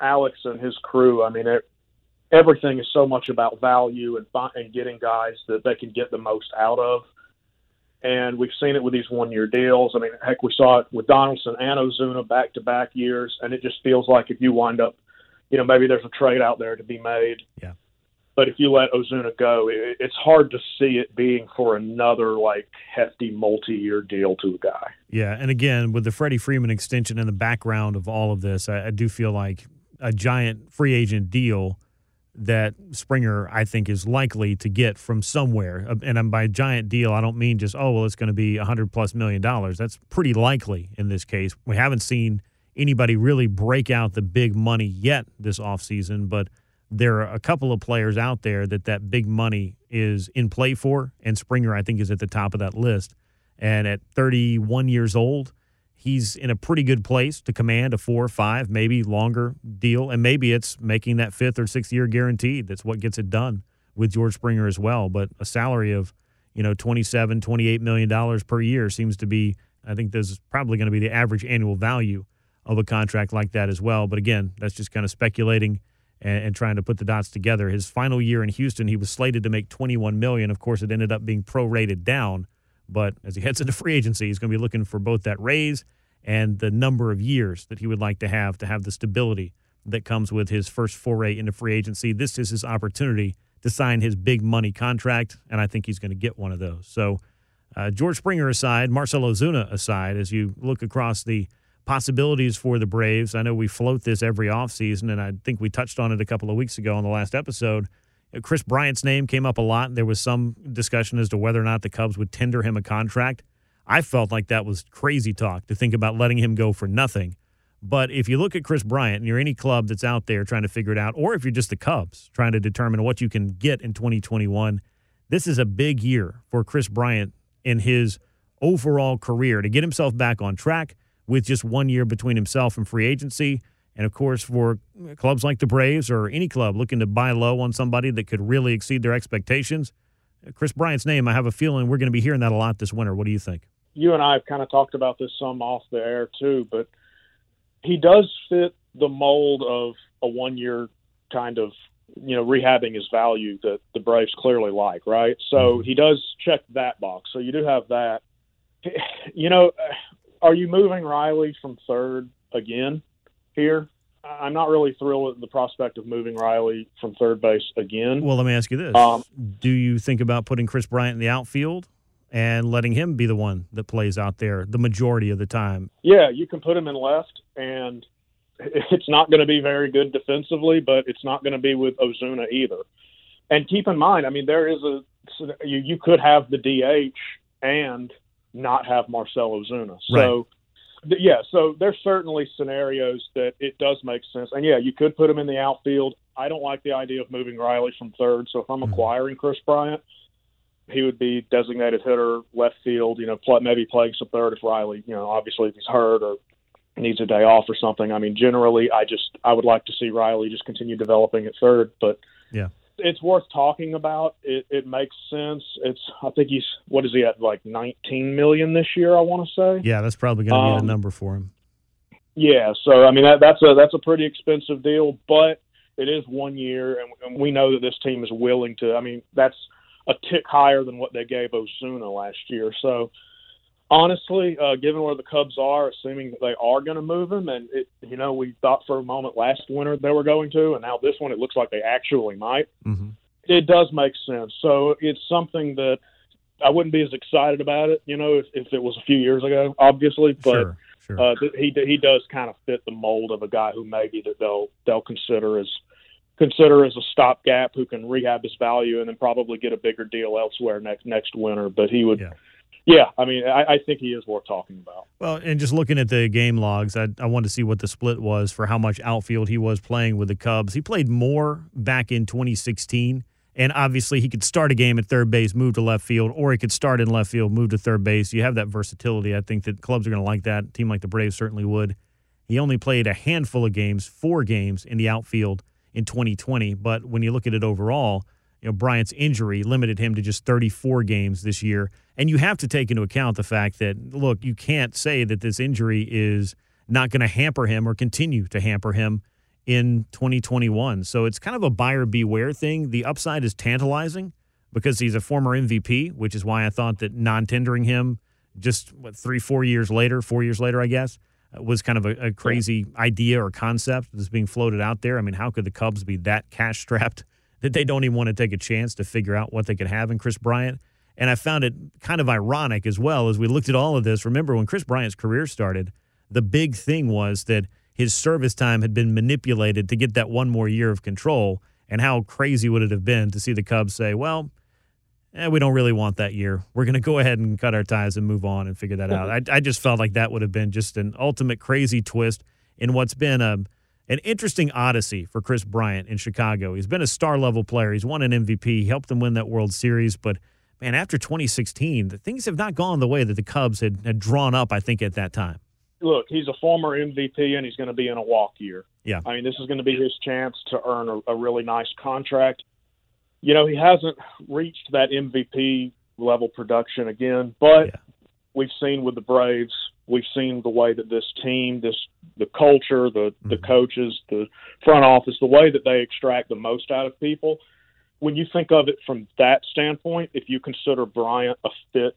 Alex and his crew, I mean, it, everything is so much about value and, and getting guys that they can get the most out of. And we've seen it with these one year deals. I mean, heck, we saw it with Donaldson and Ozuna back to back years. And it just feels like if you wind up, you know, maybe there's a trade out there to be made. Yeah. But if you let Ozuna go, it, it's hard to see it being for another like hefty multi year deal to a guy. Yeah, and again, with the Freddie Freeman extension in the background of all of this, I, I do feel like a giant free agent deal that Springer, I think, is likely to get from somewhere. Uh, And by giant deal, I don't mean just, oh, well, it's going to be a 100 plus million dollars. That's pretty likely in this case. We haven't seen anybody really break out the big money yet this offseason, but there are a couple of players out there that that big money is in play for, and Springer, I think, is at the top of that list. And at 31 years old, he's in a pretty good place to command a four, or five, maybe longer deal. And maybe it's making that fifth or sixth year guaranteed. That's what gets it done with George Springer as well. But a salary of, you know, 27, 28 million dollars per year seems to be, I think this is probably going to be the average annual value of a contract like that as well. But again, that's just kind of speculating and, and trying to put the dots together. His final year in Houston, he was slated to make 21 million. Of course, it ended up being prorated down. But as he *laughs* heads into free agency, he's going to be looking for both that raise and the number of years that he would like to have to have the stability that comes with his first foray into free agency. This is his opportunity to sign his big money contract, and I think he's going to get one of those. So, uh, George Springer aside, Marcell Ozuna aside, as you look across the possibilities for the Braves, I know we float this every offseason, and I think we touched on it a couple of weeks ago on the last episode. Kris Bryant's name came up a lot. There was some discussion as to whether or not the Cubs would tender him a contract. I felt like that was crazy talk to think about letting him go for nothing. But if you look at Kris Bryant and you're any club that's out there trying to figure it out, or if you're just the Cubs trying to determine what you can get in 2021, this is a big year for Kris Bryant in his overall career to get himself back on track with just one year between himself and free agency. And of course, for clubs like the Braves or any club looking to buy low on somebody that could really exceed their expectations, Kris Bryant's name, I have a feeling we're going to be hearing that a lot this winter. What do you think? You and I have kind of talked about this some off the air too, but he does fit the mold of a one year kind of you know rehabbing his value that the Braves clearly like, right? So mm-hmm. he does check that box. So you do have that. You know, are you moving Riley from third again here? I'm not really thrilled at the prospect of moving Riley from third base again. Well, let me ask you this: um, Do you think about putting Kris Bryant in the outfield? and letting him be the one that plays out there the majority of the time. Yeah, you can put him in left, and it's not going to be very good defensively, but it's not going to be with Ozuna either. And keep in mind, I mean, there is a you, you could have the DH and not have Marcell Ozuna. So, right. yeah, so there's certainly scenarios that it does make sense. And yeah, you could put him in the outfield. I don't like the idea of moving Riley from third. So if I'm mm-hmm. acquiring Kris Bryant, he would be designated hitter, left field. You know, play, maybe playing some third if Riley, you know, obviously if he's hurt or needs a day off or something. I mean, generally, I just I would like to see Riley just continue developing at third, but yeah, it's worth talking about. It it makes sense. It's I think he's what is he at like 19 million this year? I want to say. Yeah, that's probably going to be um, the number for him. Yeah, so I mean that that's a that's a pretty expensive deal, but it is one year, and, and we know that this team is willing to. I mean, that's a tick higher than what they gave Ozuna last year. So honestly, uh, given where the Cubs are, assuming that they are going to move him, and it, you know, we thought for a moment last winter they were going to, and now this one it looks like they actually might. Mm-hmm. It does make sense. So it's something that I wouldn't be as excited about it, you know, if, if it was a few years ago, obviously, but. Sure. Sure. Uh, he he does kind of fit the mold of a guy who maybe that they'll they'll consider as consider as a stopgap who can rehab his value and then probably get a bigger deal elsewhere next next winter. But he would. Yeah. Yeah, I mean, I, I, think he is worth talking about. Well, and just looking at the game logs, I, I wanted to see what the split was for how much outfield he was playing with the Cubs. He played more back in 2016, and obviously he could start a game at third base, move to left field, or he could start in left field, move to third base. You have that versatility. I think that clubs are going to like that. A team like the Braves certainly would. He only played a handful of games, four games in the outfield in 2020. But when you look at it overall, you know, Bryant's injury limited him to just 34 games this year. And you have to take into account the fact that, look, you can't say that this injury is not going to hamper him or continue to hamper him in 2021. So it's kind of a buyer beware thing. The upside is tantalizing because he's a former MVP, which is why I thought that non tendering him just what, three, four years later, four years later, I guess, uh, was kind of a, a crazy yeah. idea or concept that's being floated out there. I mean, how could the Cubs be that cash strapped *laughs* that they don't even want to take a chance to figure out what they could have in Kris Bryant? And I found it kind of ironic as well as we looked at all of this. Remember, when Kris Bryant's career started, the big thing was that his service time had been manipulated to get that one more year of control. And how crazy would it have been to see the Cubs say, well, eh, we don't really want that year. We're going to go ahead and cut our ties and move on and figure that out. *laughs* I, I just felt like that would have been just an ultimate crazy twist in what's been a an interesting odyssey for Kris Bryant in Chicago. He's been a star level player. He's won an MVP. He helped them win that World Series. But man, after 2016, things have not gone the way that the Cubs had, had drawn up. I think at that time. Look, he's a former MVP and he's going to be in a walk year. Yeah, I mean, this is going to be his chance to earn a, a really nice contract you know, he hasn't reached that MVP level production again, but yeah. we've seen with the Braves, we've seen the way that this team, this the culture, the mm-hmm. the coaches, the front office, the way that they extract the most out of people. When you think of it from that standpoint, if you consider Bryant a fit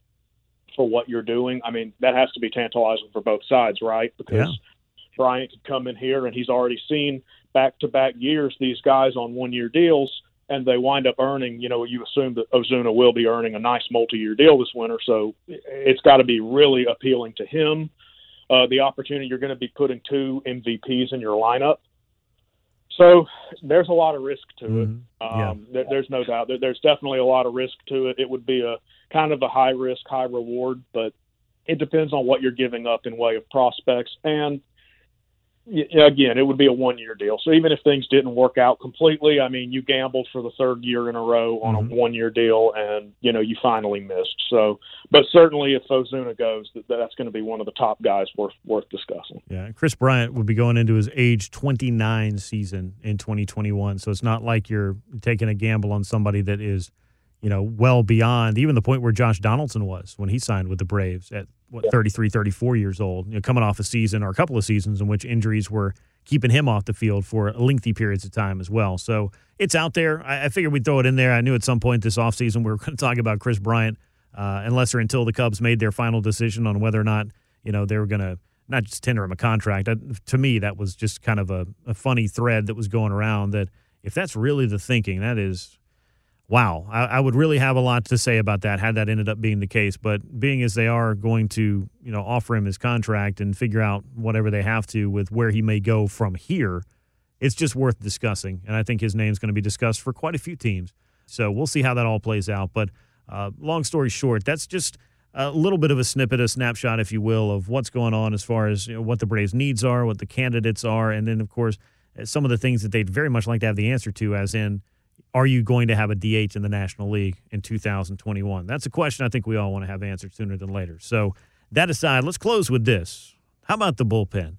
for what you're doing. I mean, that has to be tantalizing for both sides, right? Because Yeah. Bryant could come in here and he's already seen back to back years these guys on one year deals and they wind up earning, you know, you assume that Ozuna will be earning a nice multi year deal this winter. So it's got to be really appealing to him. Uh, the opportunity you're going to be putting two MVPs in your lineup. So there's a lot of risk to it. Mhm. Yeah. Um, there, there's no doubt. There, there's definitely a lot of risk to it. It would be a kind of a high risk, high reward, but it depends on what you're giving up in way of prospects. And again, it would be a one year deal. So even if things didn't work out completely, I mean, you gambled for the third year in a row on Mhm. a one year deal, and you know you finally missed. So, but certainly if Ozuna goes, that, that's going to be one of the top guys worth worth discussing. Yeah, Kris Bryant would be going into his age 29 season in 2021. So it's not like you're taking a gamble on somebody that is, you know, well beyond even the point where Josh Donaldson was when he signed with the Braves at what 33, 34 years old, you know, coming off a season or a couple of seasons in which injuries were keeping him off the field for lengthy periods of time as well. So it's out there. I, I figured we'd throw it in there. I knew at some point this offseason we were *laughs* going to talk about Kris Bryant, uh, unless or until the Cubs made their final decision on whether or not, you know, they were going to not just tender him a contract. Uh, to me, that was just kind of a, a funny thread that was going around. That if that's really the thinking, that is, wow. I, I would really have a lot to say about that had that ended up being the case. But being as they are going to, you know, offer him his contract and figure out whatever they have to with where he may go from here, it's just worth discussing. And I think his name's going to be discussed for quite a few teams. So we'll see how that all plays out. But uh, long story short, that's just a little bit of a snippet, a snapshot, if you will, of what's going on as far as you know, what the Braves' needs are, what the candidates are, and then, of course, some of the things that they'd very much like to have the answer to, as in, are you going to have a DH in the National League in 2021? That's a question I think we all want to have answered sooner than later. So, that aside, let's close with this. How about the bullpen?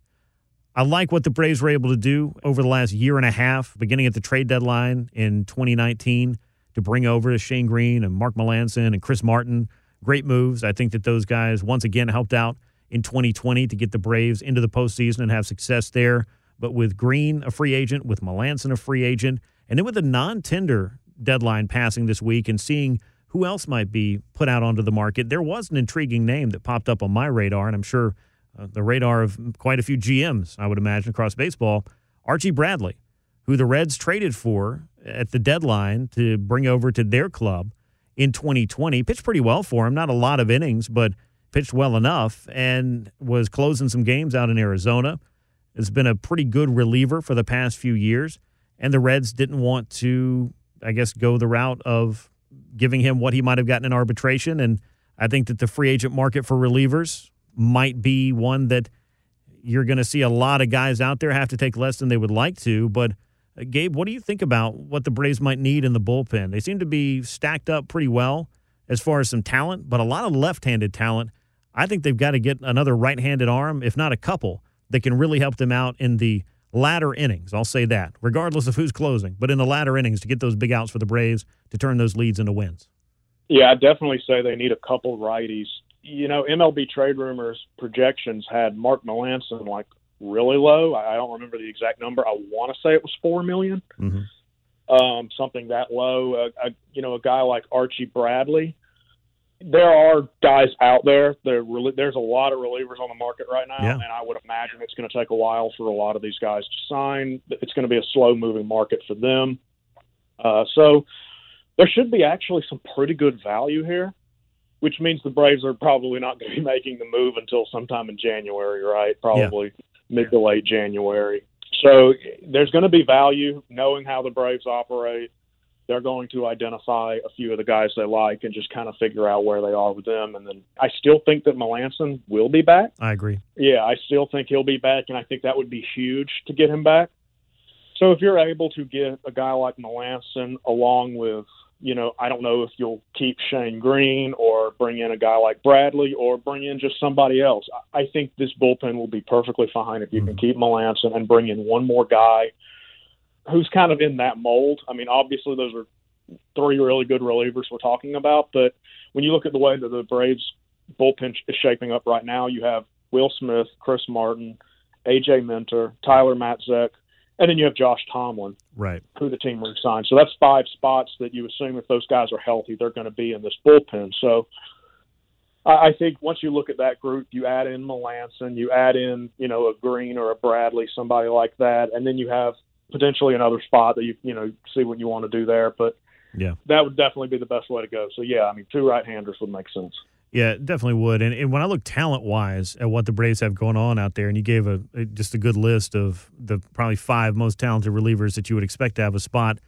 I like what the Braves were able to do over the last year and a half, beginning at the trade deadline in 2019, to bring over Shane Greene and Mark Melancon and Chris Martin. Great moves. I think that those guys once again helped out in 2020 to get the Braves into the postseason and have success there. But with Greene a free agent, with Melancon a free agent, and then with the non-tender deadline passing this week and seeing who else might be put out onto the market, there was an intriguing name that popped up on my radar, and I'm sure uh, the radar of quite a few GMs, I would imagine, across baseball. Archie Bradley, who the Reds traded for at the deadline to bring over to their club in 2020. Pitched pretty well for him, not a lot of innings, but pitched well enough and was closing some games out in Arizona. Has been a pretty good reliever for the past few years, and the Reds didn't want to, I guess, go the route of giving him what he might have gotten in arbitration. And I think that the free agent market for relievers might be one that you're going to see a lot of guys out there have to take less than they would like to. But uh, Gabe, what do you think about what the Braves might need in the bullpen? They seem to be stacked up pretty well as far as some talent, but a lot of left-handed talent. I think they've got to get another right-handed arm, if not a couple, that can really help them out in the latter innings. I'll say that, regardless of who's closing, but in the latter innings to get those big outs for the Braves to turn those leads into wins. Yeah, I definitely say they need a couple righties. You know, MLB trade rumors projections had Mark Melancon like really low. I don't remember the exact number. I want to say it was four million, Mhm. um, something that low. Uh, a, you know, a guy like Archie Bradley. There are guys out there. There, there's a lot of relievers on the market right now, Yeah. and I would imagine it's going to take a while for a lot of these guys to sign. It's going to be a slow moving market for them. Uh, so there should be actually some pretty good value here, which means the Braves are probably not going to be *laughs* making the move until sometime in January, right? Probably mid to late January. So there's going to be value knowing how the Braves operate. They're going to identify a few of the guys they like and just kind of figure out where they are with them. And then I still think that Melancon will be back. I agree. Yeah, I still think he'll be back, and I think that would be huge to get him back. So if you're able to get a guy like Melancon along with, you know, I don't know if you'll keep Shane Greene or bring in a guy like Bradley or bring in just somebody else. I think this bullpen will be perfectly fine if you can hmm. keep Melancon and bring in one more guy who's kind of in that mold. I mean, obviously those are three really good relievers we're talking about, but when you look at the way that the Braves bullpen is shaping up right now, you have Will Smith, Chris Martin, AJ Minter, Tyler Matzek, and then you have Josh Tomlin, Right. who the team re-signed. So that's five spots that you assume if those guys are healthy, they're going to be in this bullpen. So I think once you look at that group, you add in Melancon, you add in, you know, a Greene or a Bradley, somebody like that, and then you have potentially another spot that you, you know, see what you want to do there. But yeah, that would definitely be the best way to go. So yeah, I mean, two right-handers would make sense. Yeah, definitely would. And, and when I look talent wise at what the Braves have going on out there, and you gave a, just a good list of the probably five most talented relievers that you would expect to have a spot.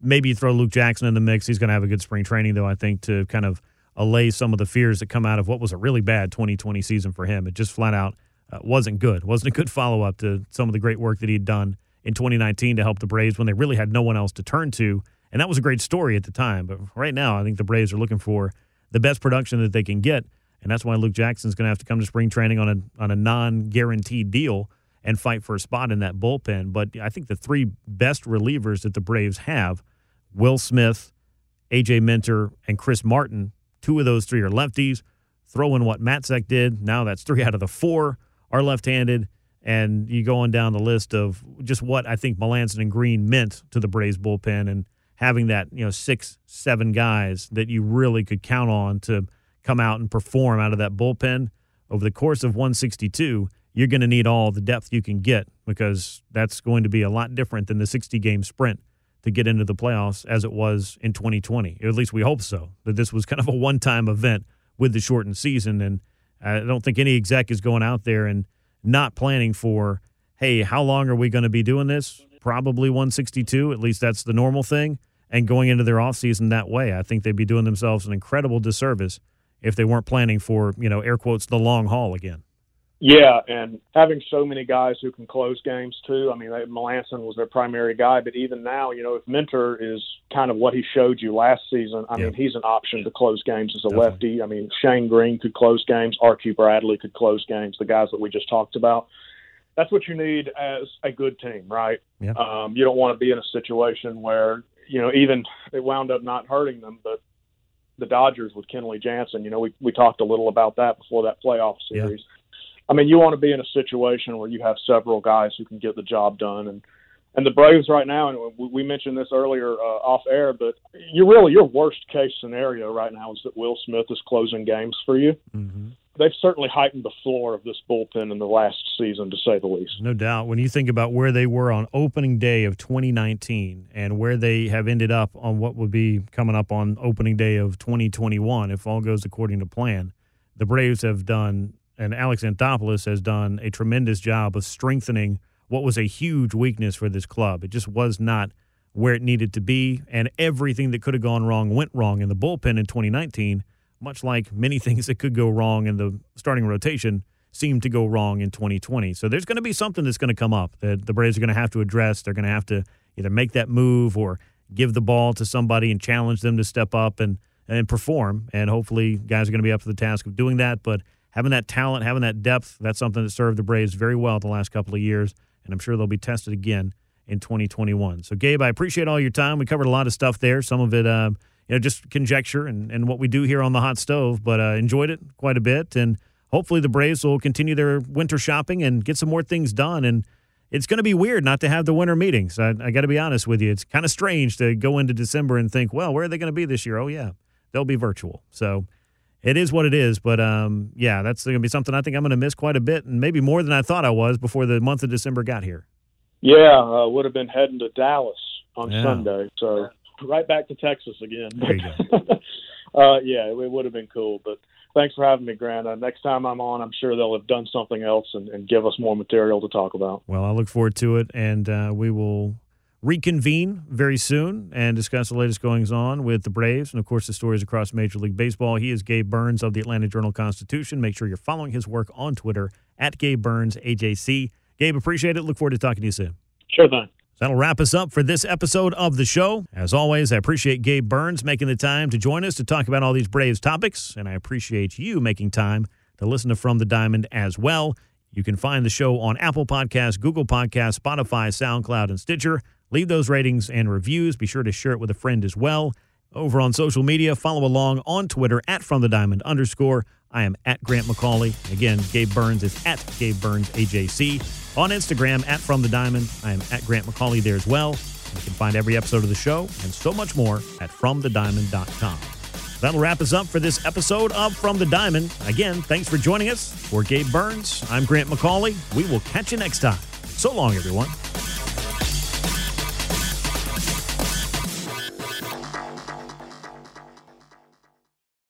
Maybe you throw Luke Jackson in the mix. He's going to have a good spring training, though. I think to kind of allay some of the fears that come out of what was a really bad 2020 season for him. It just flat out uh, wasn't good. wasn't a good follow up to some of the great work that he'd done in 2019 to help the Braves when they really had no one else to turn to. And that was a great story at the time. But right now, I think the Braves are looking for the best production that they can get. And that's why Luke Jackson's going to have to come to spring training on a, on a non guaranteed deal and fight for a spot in that bullpen. But I think the three best relievers that the Braves have Will Smith, AJ Minter, and Chris Martin two of those three are lefties. Throw in what Matzek did. Now that's three *laughs* out of the four are left handed. And you go on down the list of just what I think Melancon and Greene meant to the Braves bullpen and having that, you know, six, seven guys that you really could count on to come out and perform out of that bullpen over the course of 162, you're going to need all the depth you can get because that's going to be a lot different than the 60 game sprint to get into the playoffs as it was in 2020. At least we hope so, that this was *laughs* kind of a one time event with the shortened season. And I don't think any exec is going out there and not planning for, hey, how long are we going to be doing this? Probably 162. At least that's the normal thing. And going into their offseason that way, I think they'd be doing themselves an incredible disservice if they weren't planning for, you know, air quotes, the long haul again. Yeah, and having so many guys who can close games too. I mean, Melancon was their primary guy, but even now, you know, if Minter is kind of what he showed you last season, I yeah. mean, he's an option to close games as a Definitely. lefty. I mean, Shane Greene could close games, Archie Bradley could close games, the guys that we just talked about. That's what you need as a good team, right? Yeah. Um, you don't want to be in a situation where, you know, even it wound up not hurting them, but the Dodgers with Kenley Jansen, you know, we, we talked a little about that before that playoff series. Yeah I mean, you want to be in a situation where you have several guys who can get the job done, and and the Braves right now, and we mentioned this earlier uh, off air, but you really your worst case scenario right now is that Will Smith is closing games for you. Mm-hmm. They've certainly heightened the floor of this bullpen in the last season, to say the least. No doubt. When you think about where they were on opening day of 2019 and where they have ended up on what would be coming up on opening day of 2021, if all goes according to plan, the Braves have done and Alex Anthopoulos has done a tremendous job of strengthening what was a huge weakness for this club. It just was not where it needed to be, and everything that could have gone wrong went wrong in the bullpen in 2019, much like many *laughs* things that could go wrong in the starting rotation seemed to go wrong in 2020. So there's going to be something that's going to come up that the Braves are going to have to address. They're going to have to either make that move or give the ball to somebody and challenge them to step up and and perform. And hopefully, guys are going to be up to the task of doing that. But having that talent, having that depth, that's something that served the Braves very well the last couple of years, and I'm sure they'll be tested again in 2021. So, Gabe, I appreciate all your time. We covered a lot of stuff there. Some of it, uh, you know, just conjecture and, and what we do here on the hot stove, but uh, enjoyed it quite a bit. And hopefully, the Braves will continue their winter shopping and get some more things done. And it's going to be weird not to have the winter meetings. I, I got to be honest with you. It's kind of strange to go into December and think, well, where are they going to be this year? Oh, yeah, they'll be virtual. So, it is what it is. But um, yeah, that's going to be something I think I'm going to miss quite a bit, and maybe more than I thought I was before the month of December got here. Yeah, uh, would have been heading to Dallas on yeah. Sunday, so right back to Texas again. There you go. *laughs* uh, yeah, it, would have been cool, but. Thanks for having me, Grant. Uh, next time I'm on, I'm sure they'll have done something else and, and, give us more material to talk about. Well, I look forward to it, and uh, we will reconvene very soon and discuss the latest goings on with the Braves and, of course, the stories across Major League Baseball. He is Gabe Burns of the Atlanta Journal Constitution. Make sure you're following his work on Twitter at Gabe Burns AJC. Gabe, appreciate it. Look forward to talking to you soon. Sure thing. That'll wrap us up for this episode of the show. As always, I appreciate Gabe Burns making the time to join us to talk about all these Braves topics, and I appreciate you making time to listen to From the Diamond as well. You can find the show on Apple Podcasts, Google Podcasts, Spotify, SoundCloud, and Stitcher. Leave those ratings and reviews. Be sure to share it with a friend as well. Over on social media, follow along on Twitter at From the Diamond underscore. I am at Grant McAuley. Again, Gabe Burns is at Gabe Burns AJC. On Instagram at From the Diamond, I am at Grant McAuley there as well. You can find every episode of the show and so much more at FromTheDiamond.com. That'll wrap us up for this episode of From the Diamond. Again, thanks for joining us. For Gabe Burns, I'm Grant McAuley. We will catch you next time. So long, everyone.